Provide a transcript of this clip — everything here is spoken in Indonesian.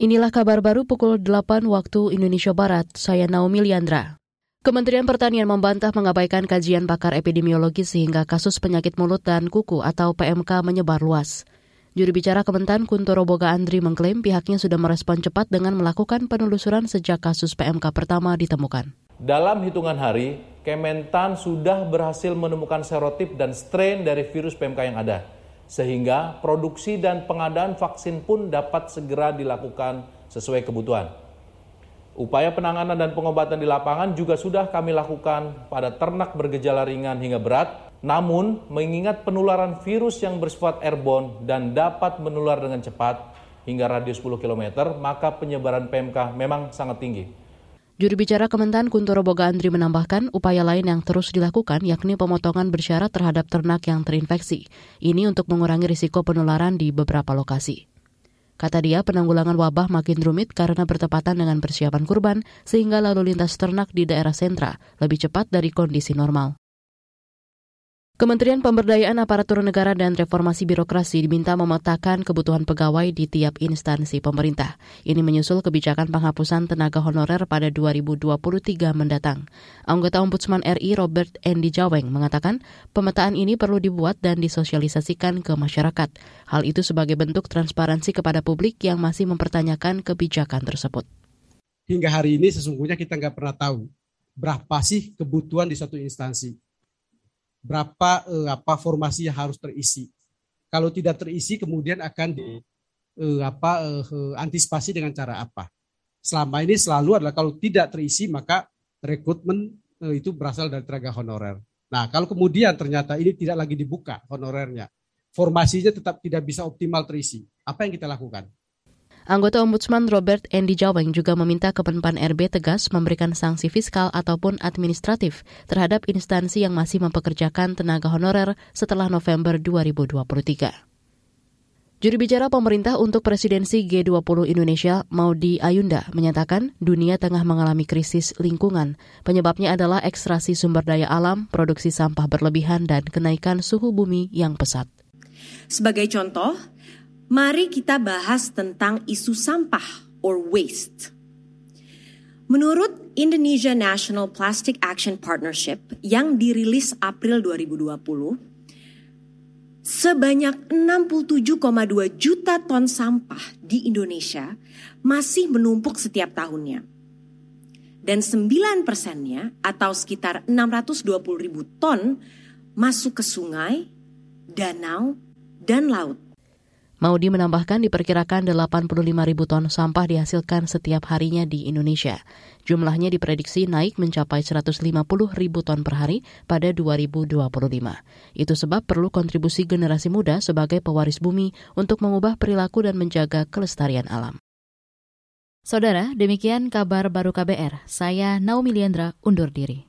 Inilah kabar baru pukul 8 waktu Indonesia Barat. Saya Naomi Liandra. Kementerian Pertanian membantah mengabaikan kajian pakar epidemiologi sehingga kasus penyakit mulut dan kuku atau PMK menyebar luas. Juru bicara Kementan Kuntoro Boga Andri mengklaim pihaknya sudah merespon cepat dengan melakukan penelusuran sejak kasus PMK pertama ditemukan. Dalam hitungan hari, Kementan sudah berhasil menemukan serotip dan strain dari virus PMK yang ada sehingga produksi dan pengadaan vaksin pun dapat segera dilakukan sesuai kebutuhan. Upaya penanganan dan pengobatan di lapangan juga sudah kami lakukan pada ternak bergejala ringan hingga berat, namun mengingat penularan virus yang bersifat airborne dan dapat menular dengan cepat hingga radius 10 km, maka penyebaran PMK memang sangat tinggi. Juru bicara Kementan Kuntoro Boga Andri menambahkan upaya lain yang terus dilakukan yakni pemotongan bersyarat terhadap ternak yang terinfeksi. Ini untuk mengurangi risiko penularan di beberapa lokasi. Kata dia, penanggulangan wabah makin rumit karena bertepatan dengan persiapan kurban, sehingga lalu lintas ternak di daerah sentra lebih cepat dari kondisi normal. Kementerian Pemberdayaan Aparatur Negara dan Reformasi Birokrasi diminta memetakan kebutuhan pegawai di tiap instansi pemerintah. Ini menyusul kebijakan penghapusan tenaga honorer pada 2023 mendatang. Anggota Ombudsman RI Robert Endi Jaweng mengatakan pemetaan ini perlu dibuat dan disosialisasikan ke masyarakat. Hal itu sebagai bentuk transparansi kepada publik yang masih mempertanyakan kebijakan tersebut. Hingga hari ini sesungguhnya kita nggak pernah tahu berapa sih kebutuhan di satu instansi berapa eh, apa formasi yang harus terisi. Kalau tidak terisi kemudian akan di eh, apa eh, antisipasi dengan cara apa. Selama ini selalu adalah kalau tidak terisi maka rekrutmen eh, itu berasal dari tenaga honorer. Nah, kalau kemudian ternyata ini tidak lagi dibuka honorernya, formasinya tetap tidak bisa optimal terisi. Apa yang kita lakukan? Anggota Ombudsman Robert Endi Jaweng juga meminta Kemenpan RB tegas memberikan sanksi fiskal ataupun administratif terhadap instansi yang masih mempekerjakan tenaga honorer setelah November 2023. Juru bicara pemerintah untuk presidensi G20 Indonesia, Maudi Ayunda, menyatakan dunia tengah mengalami krisis lingkungan. Penyebabnya adalah ekstraksi sumber daya alam, produksi sampah berlebihan, dan kenaikan suhu bumi yang pesat. Sebagai contoh, Mari kita bahas tentang isu sampah or waste. Menurut Indonesia National Plastic Action Partnership yang dirilis April 2020, sebanyak 67,2 juta ton sampah di Indonesia masih menumpuk setiap tahunnya. Dan 9 persennya atau sekitar 620 ribu ton masuk ke sungai, danau, dan laut. Maudi menambahkan diperkirakan 85 ribu ton sampah dihasilkan setiap harinya di Indonesia. Jumlahnya diprediksi naik mencapai 150 ribu ton per hari pada 2025. Itu sebab perlu kontribusi generasi muda sebagai pewaris bumi untuk mengubah perilaku dan menjaga kelestarian alam. Saudara, demikian kabar baru KBR. Saya Naomi Liandra, undur diri.